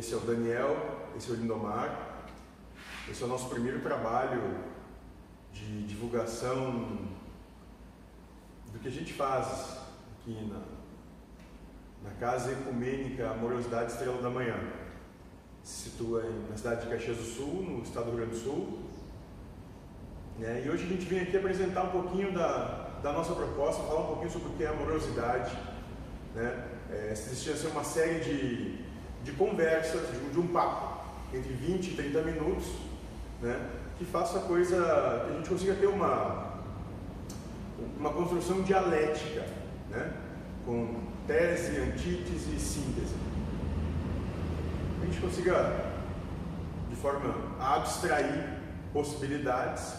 esse é o Daniel, esse é o Lindomar. Esse é o nosso primeiro trabalho de divulgação do que a gente faz aqui na, na Casa Ecumênica Amorosidade Estrela da Manhã. Se situa na cidade de Caxias do Sul, no estado do Rio Grande do Sul. Né? E hoje a gente vem aqui apresentar um pouquinho da, da nossa proposta, falar um pouquinho sobre o que é amorosidade. Né? É, existia ser uma série de, de conversas, de, um papo, entre 20 e 30 minutos, né? que faça coisa, que a gente consiga ter uma, uma construção dialética, né? com tese, antítese e síntese. A gente consiga, de forma a abstrair possibilidades,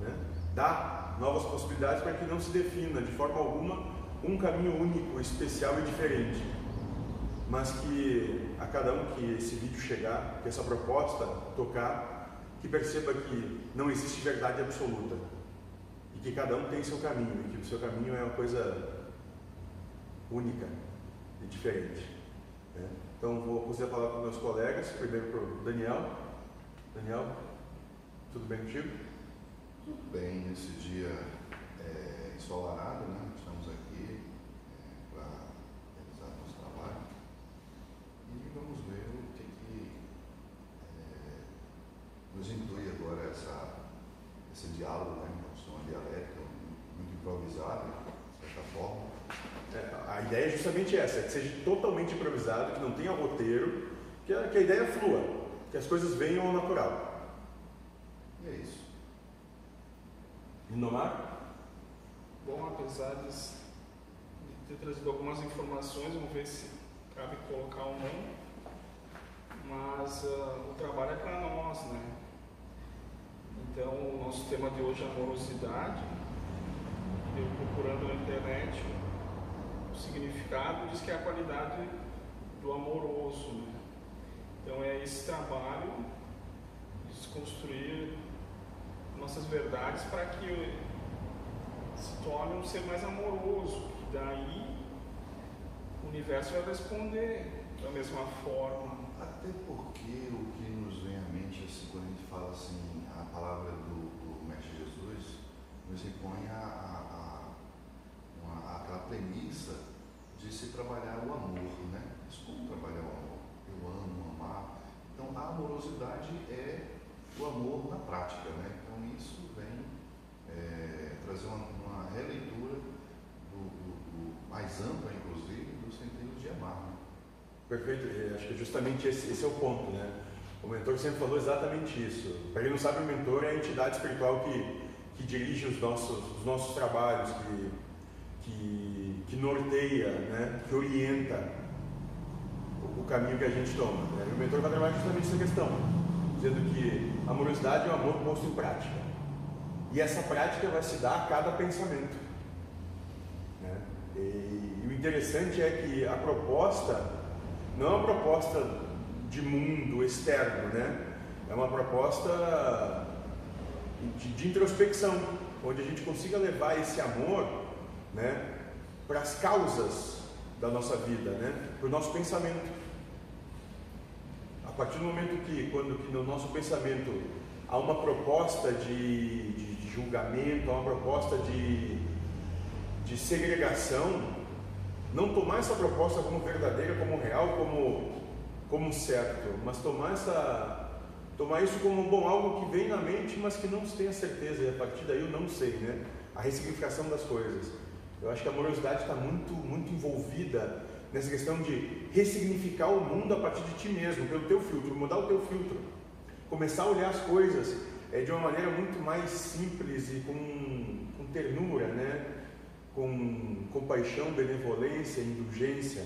né? dar novas possibilidades para que não se defina de forma alguma um caminho único, especial e diferente, mas que a cada um que esse vídeo chegar, que essa proposta tocar, que perceba que não existe verdade absoluta e que cada um tem seu caminho e que o seu caminho é uma coisa única e diferente. Né? Então vou fazer a palavra para meus colegas, primeiro para o Daniel. Daniel, tudo bem contigo? Tudo bem, nesse dia é, ensolarado, né? Estamos aqui é, para realizar nosso trabalho e vamos ver o que, que é, nos inclui agora essa, esse diálogo, né? Uma dialética muito improvisada, de certa forma. É, a ideia é justamente essa, que seja totalmente improvisado, que não tenha roteiro, que a, que a ideia flua, que as coisas venham ao natural. É isso. Lindomar? Bom, apesar de ter trazido algumas informações, vamos ver se cabe colocar ou não, mas uh, o trabalho é para nós, né? Então, o nosso tema de hoje é amorosidade. Eu procurando na internet significado diz que é a qualidade do amoroso, né? Então, é esse trabalho de desconstruir nossas verdades para que se torne um ser mais amoroso, que daí o universo vai responder da mesma forma. Até porque o que nos vem à mente assim, quando a gente fala assim, a palavra do, do Mestre Jesus nos impõe a, a, a aquela premissa de se trabalhar o amor, né? Mas como trabalhar o amor? Eu amo, amar. Então a amorosidade é o amor na prática, né? Então isso vem é, trazer uma, uma releitura do, do, do, mais ampla, inclusive, do sentido de amar. Né? Perfeito, acho que justamente esse, esse, é o ponto, né? O mentor sempre falou exatamente isso. Para quem não sabe, o mentor é a entidade espiritual que, que dirige os nossos, os nossos trabalhos, que, que, que norteia, né? que orienta o, o caminho que a gente toma. Né? E o mentor vai trabalhar justamente essa questão, dizendo que amorosidade é o amor posto em prática. E essa prática vai se dar a cada pensamento. Né? E, e o interessante é que a proposta não é uma proposta de mundo externo, né? É uma proposta de, de introspecção, onde a gente consiga levar esse amor, né, para as causas da nossa vida, né, para o nosso pensamento. A partir do momento que, quando que no nosso pensamento há uma proposta de, de, de julgamento, há uma proposta de, de segregação, não tomar essa proposta como verdadeira, como real, como, como certo, mas tomar, essa, tomar isso como bom, algo que vem na mente, mas que não se tem a certeza, e a partir daí eu não sei, né? A ressignificação das coisas. Eu acho que a amorosidade está muito, muito envolvida nessa questão de ressignificar o mundo a partir de ti mesmo, pelo teu filtro, mudar o teu filtro. Começar a olhar as coisas é, de uma maneira muito mais simples e com, com ternura, né? com compaixão, benevolência, indulgência.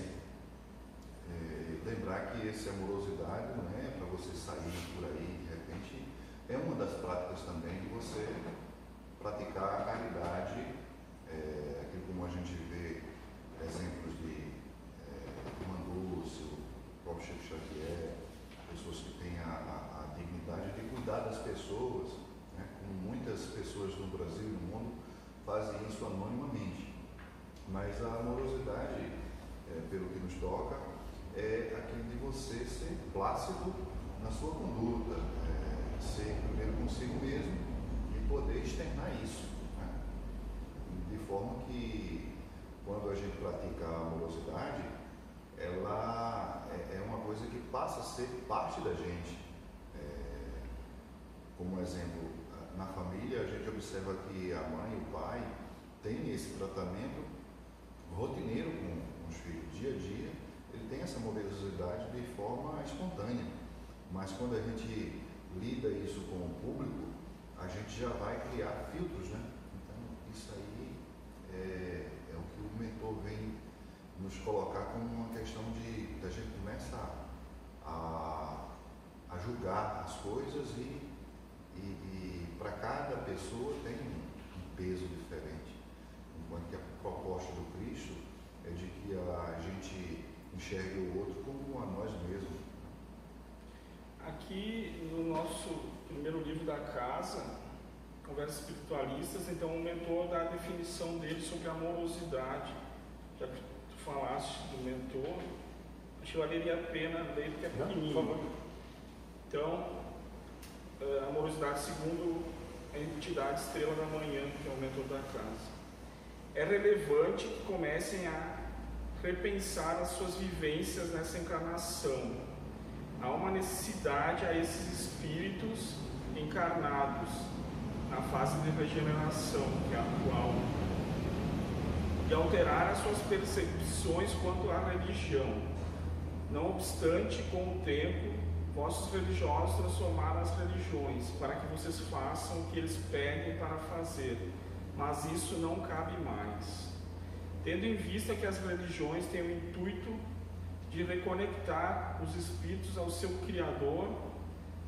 É, lembrar que esse amorosidade não é para você sair por aí de repente, é uma das práticas também de você praticar a caridade, é, como a gente vê exemplos de é, Mandúcio, o próprio Chico Xavier, pessoas que têm a, a, a dignidade de cuidar das pessoas, né, como muitas pessoas no Brasil e no mundo fazem isso anonimamente. Mas a amorosidade, é, pelo que nos toca, é, você ser plácido na sua conduta, é, ser primeiro consigo mesmo e poder externar isso. Forma que quando a gente pratica a amorosidade, ela é, é uma coisa que passa a ser parte da gente. É, como exemplo, na família a gente observa que a mãe e o pai têm esse tratamento rotineiro com, os filhos, dia a dia, ele tem essa morosidade de forma espontânea. Mas quando a gente lida isso com o público, a gente já vai criar filtros, né? Então, isso aí é, é o que o mentor vem nos colocar como uma questão de, a gente começa a, a julgar as coisas e, e, e para cada pessoa tem um peso diferente. Enquanto que a proposta do Cristo é de que a gente enxergue o outro como a nós mesmos. Aqui no nosso primeiro livro da casa, Conversas Espiritualistas, então o mentor dá a definição dele sobre amorosidade. Já que tu falaste do mentor, acho que valeria a pena ler porque é pequenininho. Então, eh, amorosidade segundo a entidade Estrela da Manhã, que é o mentor da casa. É relevante que comecem a repensar as suas vivências nessa encarnação. Há uma necessidade a esses espíritos encarnados na fase de regeneração, que é atual, de alterar as suas percepções quanto à religião. Não obstante, com o tempo, vossos religiosos transformaram as religiões para que vocês façam o que eles pedem para fazer, mas isso não cabe mais. Tendo em vista que as religiões têm o intuito de reconectar os espíritos ao seu Criador,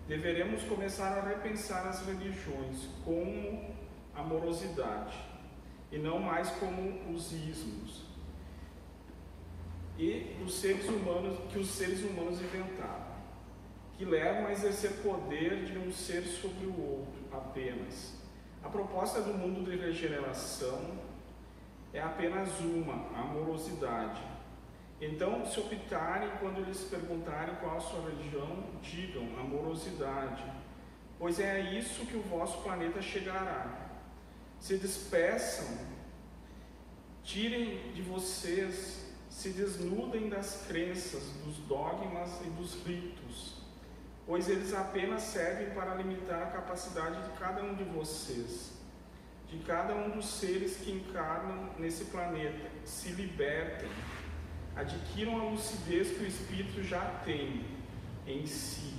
deveremos começar a repensar as religiões como amorosidade e não mais como os ismos e os seres humanos que os seres humanos inventaram, que levam a exercer poder de um ser sobre o outro apenas. A proposta do mundo de regeneração é apenas uma, a amorosidade. Então, se optarem, quando eles perguntarem qual a sua religião, digam amorosidade, pois é a isso que o vosso planeta chegará. Se despeçam, tirem de vocês, se desnudem das crenças, dos dogmas e dos ritos, pois eles apenas servem para limitar a capacidade de cada um de vocês de cada um dos seres que encarnam nesse planeta, se libertem, adquiram a lucidez que o Espírito já tem em si.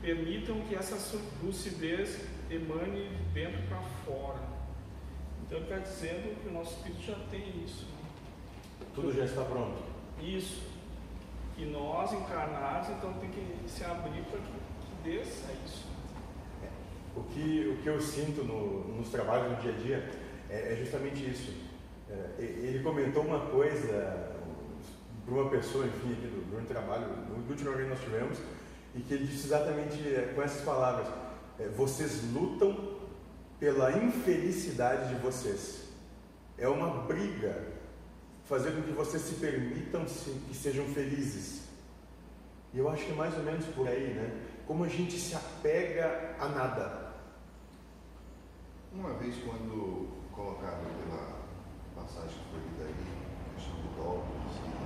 Permitam que essa lucidez emane de dentro para fora. Então ele está dizendo que o nosso Espírito já tem isso. Né? Tudo já está pronto. Isso. E nós encarnados, então tem que se abrir para que, que desça isso. O que, o que eu sinto no, nos trabalhos no dia a dia é, é justamente isso. É, ele comentou uma coisa para uma pessoa, enfim, aqui do, do trabalho, no último que nós tivemos, e que ele disse exatamente é, com essas palavras: é, vocês lutam pela infelicidade de vocês. É uma briga fazer com que vocês se permitam se, que sejam felizes. E eu acho que é mais ou menos por aí, né? Como a gente se apega a nada. Uma vez, quando colocado pela passagem que foi lida aí, a questão de dogmas e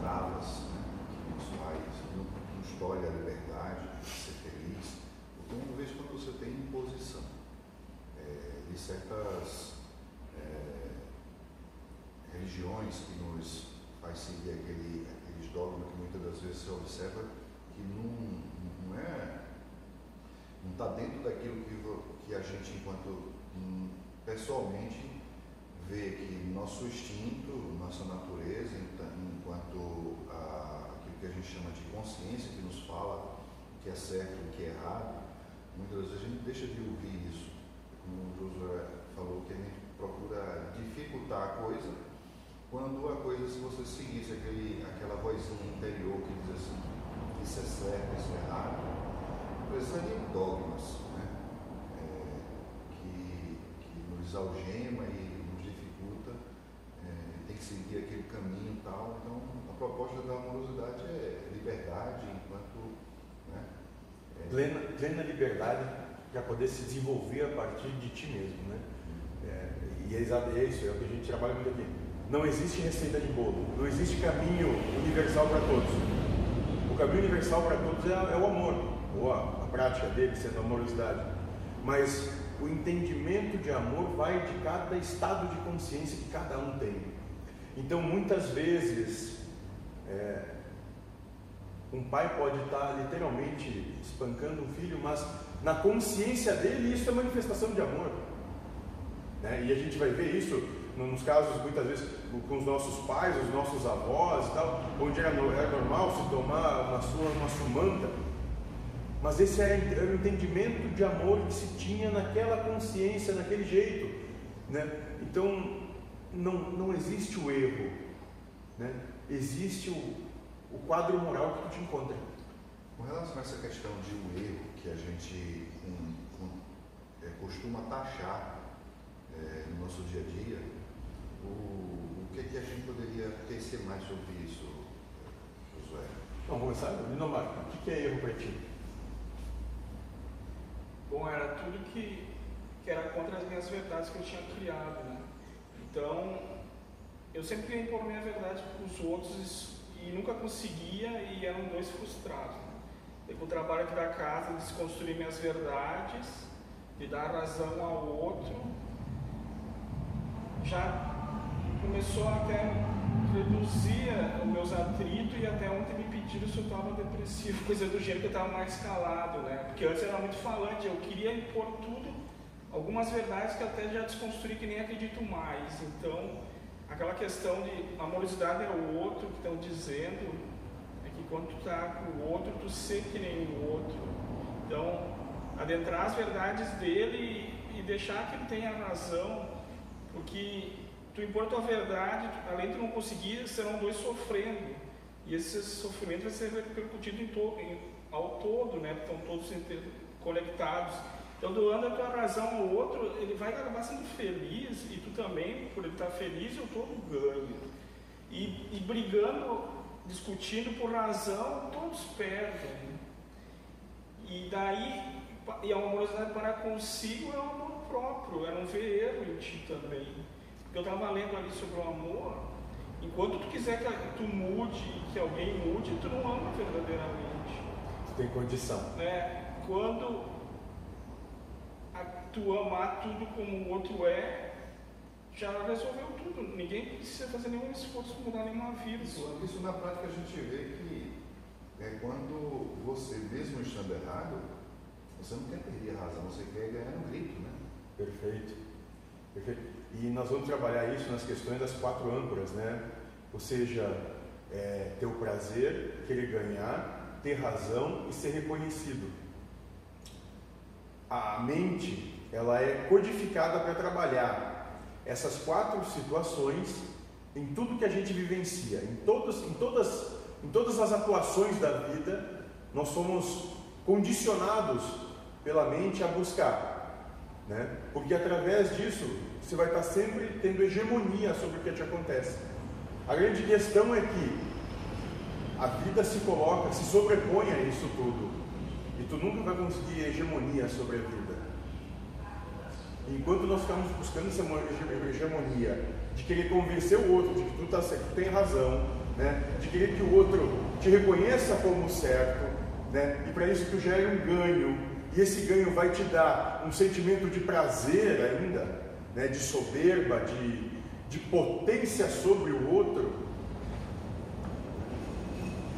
travas né, que nos faz, que nos tolhe a liberdade de ser feliz, porque uma vez quando você tem imposição é, de certas é, religiões que nos faz seguir aquele, aqueles dogmas que muitas das vezes se observa que não, não é não está dentro daquilo que que a gente, enquanto hum, pessoalmente, vê que nosso instinto, nossa natureza, enquanto a, que a gente chama de consciência, que nos fala o que é certo e o que é errado, muitas vezes a gente deixa de ouvir isso. Como o Josué falou, que a gente procura dificultar a coisa, quando a coisa, se você seguisse aquele, aquela vozinha interior que diz assim, isso é certo, isso é errado, precisa de dogmas nos algema e nos dificulta, é, tem que seguir aquele caminho e tal. Então, proposta da amorosidade é liberdade enquanto. Né, é... Plena, plena liberdade para poder se desenvolver a partir de ti mesmo. Né? É, e é, é isso, é o que a gente trabalha muito aqui. Não existe receita de bolo, não existe caminho universal para todos. O caminho universal para todos é, é, o amor, ou a, a prática dele sendo a amorosidade. Mas o entendimento de amor vai de cada estado de consciência que cada um tem. Então, muitas vezes, é, um pai pode estar literalmente espancando um filho, mas na consciência dele isso é manifestação de amor. Né? E a gente vai ver isso nos casos, muitas vezes, com os nossos pais, os nossos avós e tal, onde era, era normal se tomar uma, sua, uma sumanta. Mas esse era, era o entendimento de amor que se tinha naquela consciência, naquele jeito. Né? Então, não, não existe o erro. Né? Existe o, o quadro moral que tu te encontra. Com relação a essa questão de um erro que a gente um, um, é, costuma taxar é, no nosso dia a dia, o, o que, que a gente poderia tecer mais sobre isso, Josué? Vamos começar? Linomar, o que, que é erro para ti? Bom, era tudo que, que era contra as minhas verdades que eu tinha criado, né? Então, eu sempre queria impor minha verdade para os outros e nunca conseguia e eram dois frustrados. Né? com o trabalho aqui da casa, de desconstruir minhas verdades, de dar razão ao outro, já começou até reduzir os meus atritos e até ontem me pediram se eu estava depressivo, coisa do gênero que eu estava mais calado, né? Porque antes era muito falante, eu queria impor tudo, algumas verdades que até já desconstruí que nem acredito mais. Então, aquela questão de amorosidade é o outro que estão dizendo, quando tu está com o outro, tu ser que nem o outro. Então, adentrar as verdades dele e, deixar que ele tenha razão, porque tu impor tua verdade, além de não conseguir, serão dois sofrendo. E esse sofrimento vai ser repercutido em to, em, ao todo, né? Estão todos conectados. Então, doando a tua razão ao outro, ele vai acabar sendo feliz e tu também, por ele estar feliz, eu todo ganho. E, e brigando discutindo por razão, todos perdem. E daí, e a amorosidade para consigo é o amor próprio, é não ver erro em ti também. Eu estava lendo ali sobre o amor, enquanto tu quiser que tu mude, que alguém mude, tu não ama verdadeiramente. Tem condição. É, quando tu amar tudo como o outro é, já resolveu tudo. Ninguém precisa fazer nenhum esforço para mudar nenhuma vida. Isso, isso na prática a gente vê que é quando você, mesmo estando errado, você não quer perder a razão, você quer ganhar um grito, né? Perfeito. Perfeito. E nós vamos trabalhar isso nas questões das quatro âncoras, né? Ou seja, é, ter o prazer, querer ganhar, ter razão e ser reconhecido. A mente, ela é codificada para trabalhar essas quatro situações em tudo que a gente vivencia, em, todos, em, todas, em todas as atuações da vida, nós somos condicionados pela mente a buscar, né? porque através disso você vai estar sempre tendo hegemonia sobre o que te acontece. A grande questão é que a vida se coloca, se sobrepõe a isso tudo, e tu nunca vai conseguir hegemonia sobre a vida. Enquanto nós ficamos buscando essa hegemonia de querer convencer o outro de que tu tá tu tem razão, né? de querer que o outro te reconheça como certo, né? e para isso tu gere um ganho, e esse ganho vai te dar um sentimento de prazer ainda, né? de soberba, de, de potência sobre o outro,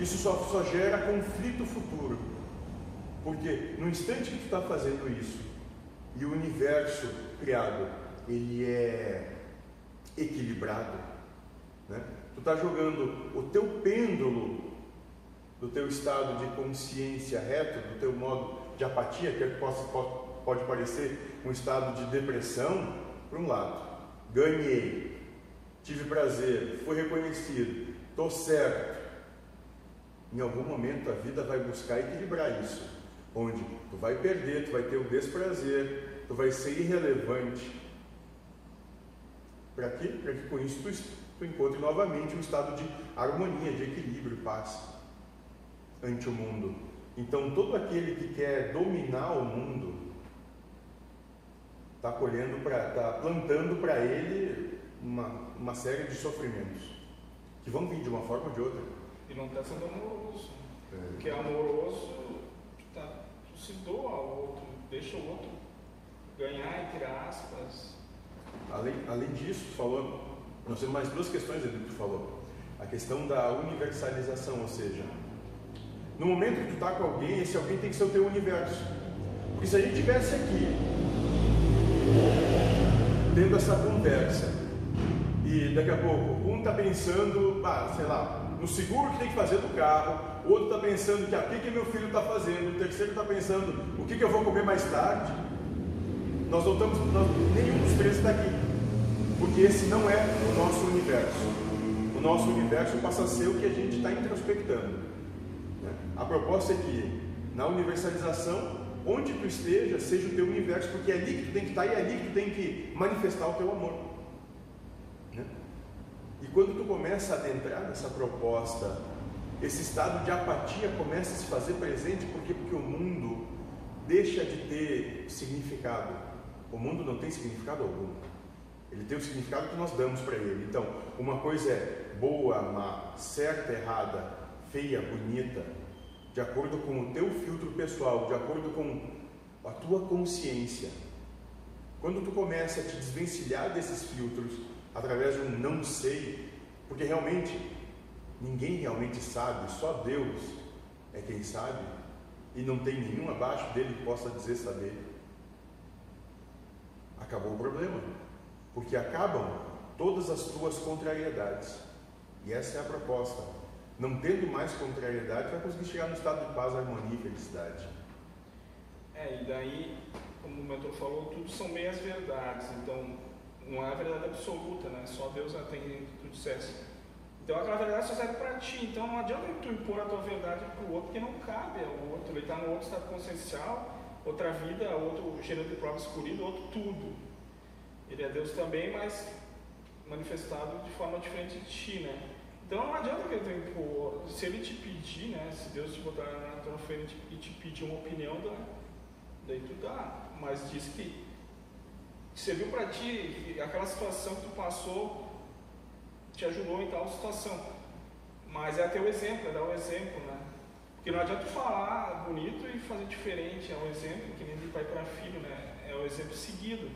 isso só, só gera conflito futuro. Porque no instante que tu está fazendo isso, e o universo criado, ele é equilibrado. Né? Tu está jogando o teu pêndulo do teu estado de consciência reto, do teu modo de apatia, que pode, pode parecer um estado de depressão, para um lado. Ganhei, tive prazer, fui reconhecido, estou certo. Em algum momento a vida vai buscar equilibrar isso onde tu vai perder, tu vai ter o desprazer, tu vai ser irrelevante. Para quê? Para que com isso tu, tu encontre novamente um estado de harmonia, de equilíbrio, paz ante o mundo. Então, todo aquele que quer dominar o mundo está colhendo para, está plantando para ele uma, uma série de sofrimentos que vão vir de uma forma ou de outra. E não está sendo amoroso. É. Porque amoroso, tá, tu se doa ao outro, deixa o outro ganhar, entre aspas. Além, além disso, falou, nós temos mais duas questões ali que tu falou. A questão da universalização, ou seja, no momento que tu está com alguém, esse alguém tem que ser o teu universo. Porque se a gente tivesse aqui, tendo essa conversa, e daqui a pouco um está pensando, ah, sei lá, no seguro que tem que fazer do carro, o outro está pensando que ah, o que, meu filho está fazendo, o terceiro está pensando o que, que eu vou comer mais tarde. Nós não estamos, nós, nenhum dos três está aqui, porque esse não é o nosso universo. O nosso universo passa a ser o que a gente está introspectando. Né? A proposta é que na universalização, onde tu esteja, seja o teu universo, porque é ali que tu tem que estar e é ali que tu tem que manifestar o teu amor. E quando tu começa a adentrar nessa proposta, esse estado de apatia começa a se fazer presente porque, porque o mundo deixa de ter significado. O mundo não tem significado algum. Ele tem o significado que nós damos para ele. Então, uma coisa é boa, má, certa, errada, feia, bonita, de acordo com o teu filtro pessoal, de acordo com a tua consciência. Quando tu começa a te desvencilhar desses filtros, através de um não sei, porque realmente ninguém realmente sabe, só Deus é quem sabe, e não tem nenhum abaixo dele que possa dizer saber. Acabou o problema, porque acabam todas as tuas contrariedades, e essa é a proposta. Não tendo mais contrariedade, vai conseguir chegar no estado de paz, harmonia e felicidade. É, e daí, como o mentor falou, tudo são meias verdades. Então, não a verdade absoluta, né? Só Deus tem que tu dissesse. Então aquela verdade só serve para ti. Então não adianta tu impor a tua verdade para o outro, porque não cabe ao outro. Ele está no outro estado consciencial, outra vida, outro gênero de prova escolhido, outro tudo. Ele é Deus também, mas manifestado de forma diferente de ti, né? Então não adianta que ele impor. Se ele te pedir, né? Se Deus te botar na tua frente e te pedir uma opinião, daí tu dá. Mas diz que serviu para ti, aquela situação que tu passou te ajudou em tal situação. Mas é teu exemplo, é dar o um exemplo, né? Porque não adianta tu falar bonito e fazer diferente, é o um exemplo, que nem de pai para filho, né? É o exemplo seguido.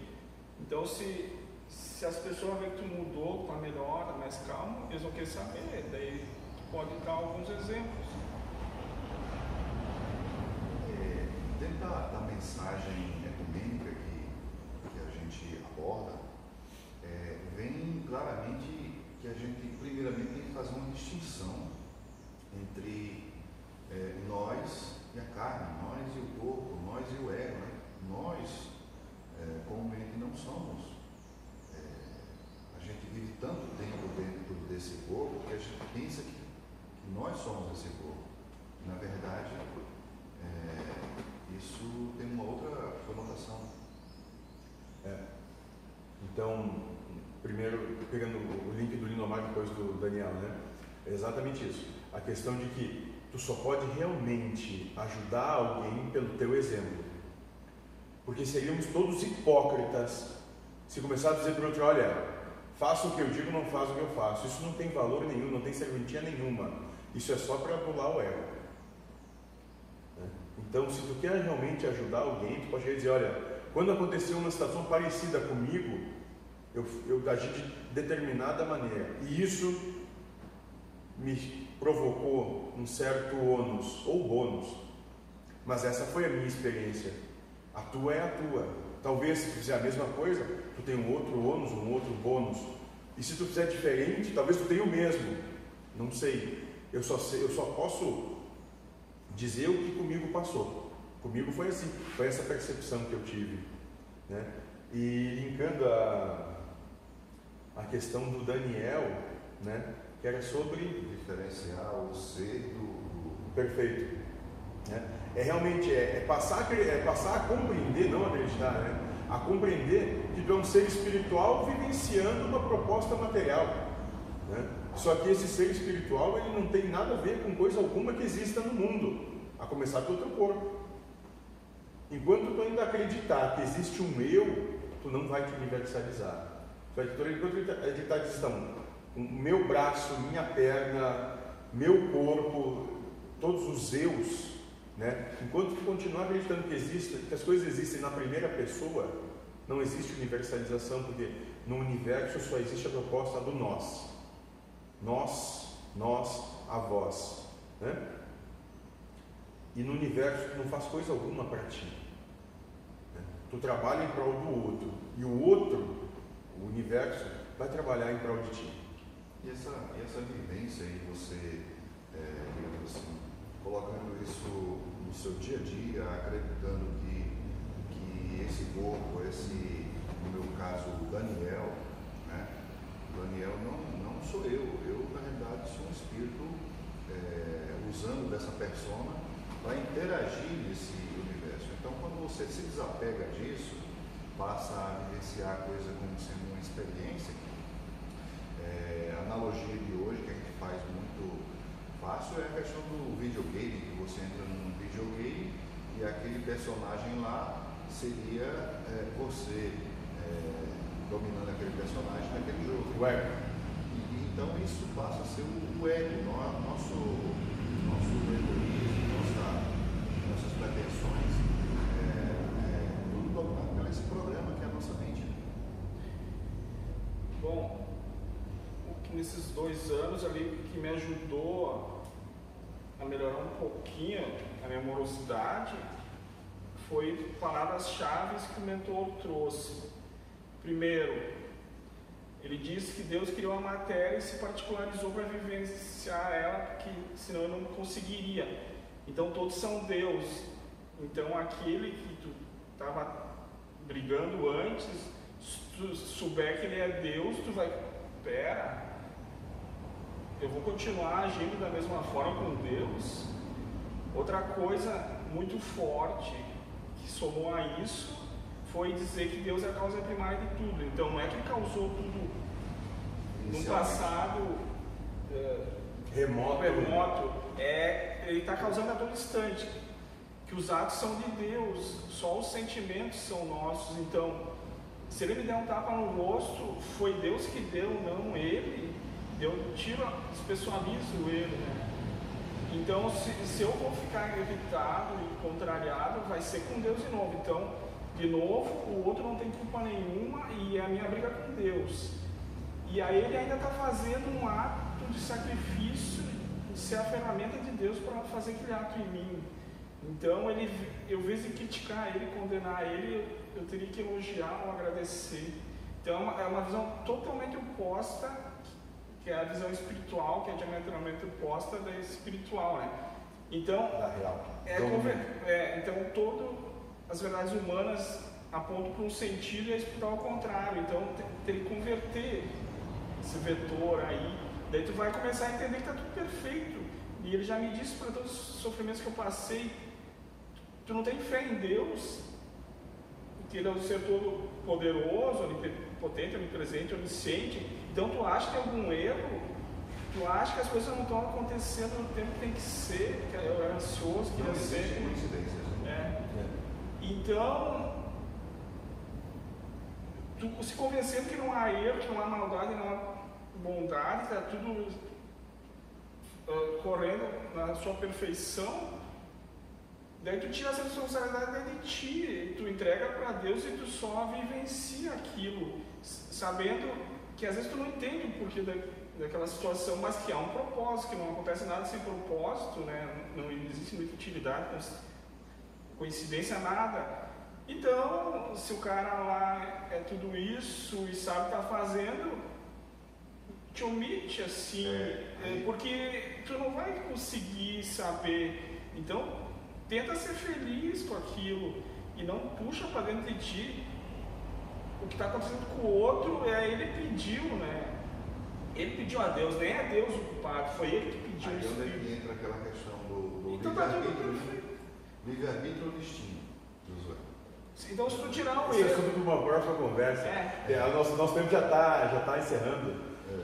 Então, se, se as pessoas veem que tu mudou, tá melhor, tá mais calmo, eles vão querer saber. Daí tu pode dar alguns exemplos. É, dentro da, da mensagem ecumênica aborda, é, vem claramente que a gente, primeiramente, tem que fazer uma distinção entre é, nós e a carne, nós e o corpo, nós e o ego. Né? Nós, é, comumente, não somos. É, a gente vive tanto tempo dentro desse corpo que a gente pensa que, que nós somos esse corpo. Na verdade, é, isso tem uma outra conotação. É. Então, primeiro, pegando o link do Linomar depois do Daniel, né? É exatamente isso. A questão de que tu só pode realmente ajudar alguém pelo teu exemplo. Porque seríamos todos hipócritas se começar a dizer para o outro, olha, faça o que eu digo, não faz o que eu faço. Isso não tem valor nenhum, não tem serventia nenhuma. Isso é só para anular o ego. Né? Então, se tu quer realmente ajudar alguém, tu pode dizer, olha, quando aconteceu uma situação parecida comigo, eu, eu agi de determinada maneira. E isso me provocou um certo ônus ou bônus. Mas essa foi a minha experiência. A tua é a tua. Talvez se tu fizer a mesma coisa, tu tenha um outro ônus, um outro bônus. E se tu fizer diferente, talvez tu tenha o mesmo. Não sei. Eu só, sei, eu só posso dizer o que comigo passou. Comigo foi assim, foi essa percepção que eu tive. Né? E linkando a, a questão do Daniel, né? que era sobre. Diferenciar o ser do. Perfeito. Né? É realmente é, é, passar, é passar a compreender, não acreditar, né? a compreender que tu é um ser espiritual vivenciando uma proposta material. Né? Só que esse ser espiritual ele não tem nada a ver com coisa alguma que exista no mundo, a começar pelo teu corpo. Enquanto tu ainda acreditar que existe um eu, tu não vai te universalizar. Tu vai acreditar que estão o meu braço, minha perna, meu corpo, todos os eus, né? Enquanto tu continuar acreditando que existe, que as coisas existem na primeira pessoa, não existe universalização, porque no universo só existe a proposta do nós. Nós, nós, a vós. Né? E no universo tu não faz coisa alguma para ti. Né? Tu trabalha em prol do outro. E o outro, o universo, vai trabalhar em prol de ti. E essa, e essa vivência aí, você, é, assim, colocando isso no seu dia a dia, acreditando que, que esse corpo, esse, no meu caso, o Daniel, né? Daniel não, não sou eu, eu na realidade sou um espírito é, usando dessa persona para interagir nesse universo. Então, quando você se desapega disso, passa a vivenciar a coisa como sendo uma experiência. É, a analogia de hoje, que a gente faz muito fácil, é a questão do videogame, que você entra num videogame e aquele personagem lá seria é, você é, dominando aquele personagem naquele jogo. E, então isso passa a ser o, o ego, nosso, nosso egoísmo, nossa, nossas pretensões, esse programa que é a nossa mente. Bom, nesses dois anos ali que me ajudou a melhorar um pouquinho a minha morosidade foi palavras-chave que o mentor trouxe. Primeiro, ele disse que Deus criou a matéria e se particularizou para vivenciar ela, porque senão eu não conseguiria. Então todos são Deus. Então aquele que tu estava brigando antes, se tu souber que ele é Deus, tu vai, pera, eu vou continuar agindo da mesma forma com Deus. Outra coisa muito forte que somou a isso foi dizer que Deus é a causa primária de tudo. Então não é que causou tudo no passado é, Remoto. remoto, é, ele está causando a todo instante. Que os atos são de Deus, só os sentimentos são nossos. Então, se ele me der um tapa no rosto, foi Deus que deu, não ele. Eu tiro, especializo ele, né? Então, se, se eu vou ficar irritado e contrariado, vai ser com Deus de novo. Então, de novo, o outro não tem culpa nenhuma e é a minha briga com Deus. E aí ele ainda está fazendo um ato de sacrifício, de ser a ferramenta de Deus para fazer aquele ato em mim. Então, ele, eu, em vez de criticar ele, condenar ele, eu, eu teria que elogiar ou agradecer. Então, é uma, é uma visão totalmente oposta, que é a visão espiritual, que é diametralmente oposta da espiritual, né? Então, Da real. é, Então, conver- é, então todo as verdades humanas apontam para um sentido e a espiritual ao contrário. Então tem, tem que converter esse vetor aí. Daí tu vai começar a entender que está tudo perfeito. E ele já me disse para todos os sofrimentos que eu passei, tu não tem fé em Deus, que ele é o ser todo poderoso, onipotente, onipresente, onisciente. Então tu acha que tem algum erro, tu acha que as coisas não estão acontecendo no tempo que tem que ser, que eu era ansioso, Não queria existe ser. né? É. Então, tu se convencendo que não há erro, que não há maldade, não há bondade, que está tudo ah, correndo na sua perfeição, daí tu tira essa responsabilidade de ti, tu entrega para Deus e tu só vivencia aquilo, sabendo que às vezes tu não entende o porquê da, daquela situação, mas que há um propósito, que não acontece nada sem propósito, né? não, existe muita utilidade, coincidência nada. Então, se o cara lá é tudo isso e sabe o que está fazendo, te omite assim, É, é, porque tu não vai conseguir saber. Então, tenta ser feliz com aquilo e não puxa para dentro de ti o que está acontecendo com o outro. É ele pediu, né? Ele pediu a Deus, nem é Deus o culpado, foi ele que pediu Aí isso. onde é que entra aquela questão do, do Então tá tudo livre-arbítrio, né? perfeito. Livre-arbítrio ou destino, Josué? Então, se tu tirar o Isso é uma próxima conversa. É. É, o nosso, nosso tempo já está já tá encerrando.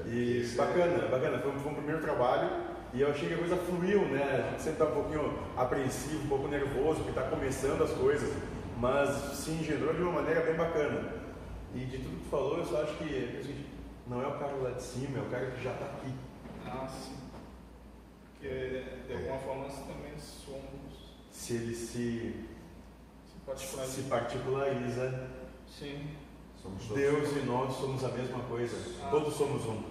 É, E bacana, bacana. Foi, um- foi um primeiro trabalho e eu achei que a coisa fluiu, né? A gente sempre tá um pouquinho apreensivo, um pouco nervoso, porque está começando as coisas, mas se engendrou de uma maneira bem bacana. E de tudo que tu falou, eu só acho que seguinte, não é o cara lá de cima, é o cara que já está aqui. Ah, sim. Porque de alguma forma nós também somos. Se ele se, Se particularizar. se particulariza, Sim. Somos todos, Deus e nós somos a mesma coisa. Ah. Todos somos um.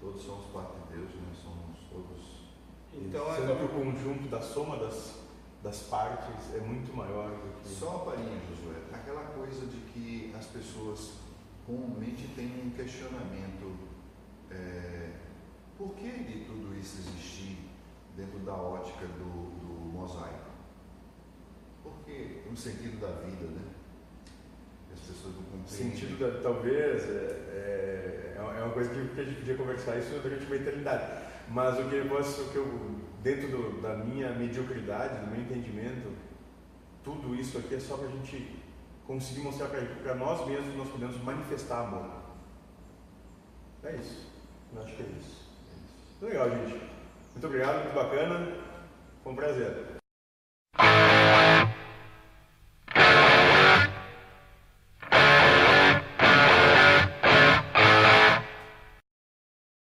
todos somos parte de Deus, nós somos todos. Então é Sendo que o conjunto da soma das, das partes é muito maior do que. Só uma palhinha, Josué. Aquela coisa de que as pessoas comumente têm um questionamento. é, por que de tudo isso existir dentro da ótica do, do mosaico? Porque no sentido da vida, né? As pessoas não compreendem. sentido da, talvez é, é, é uma coisa que, que a gente podia conversar isso durante uma eternidade mas o que eu posso o que eu dentro do, da minha mediocridade do meu entendimento tudo isso aqui é só para a gente conseguir mostrar para nós mesmos que nós podemos manifestar amor. É isso. Eu acho que é isso. Legal gente. Muito obrigado muito bacana. Foi um prazer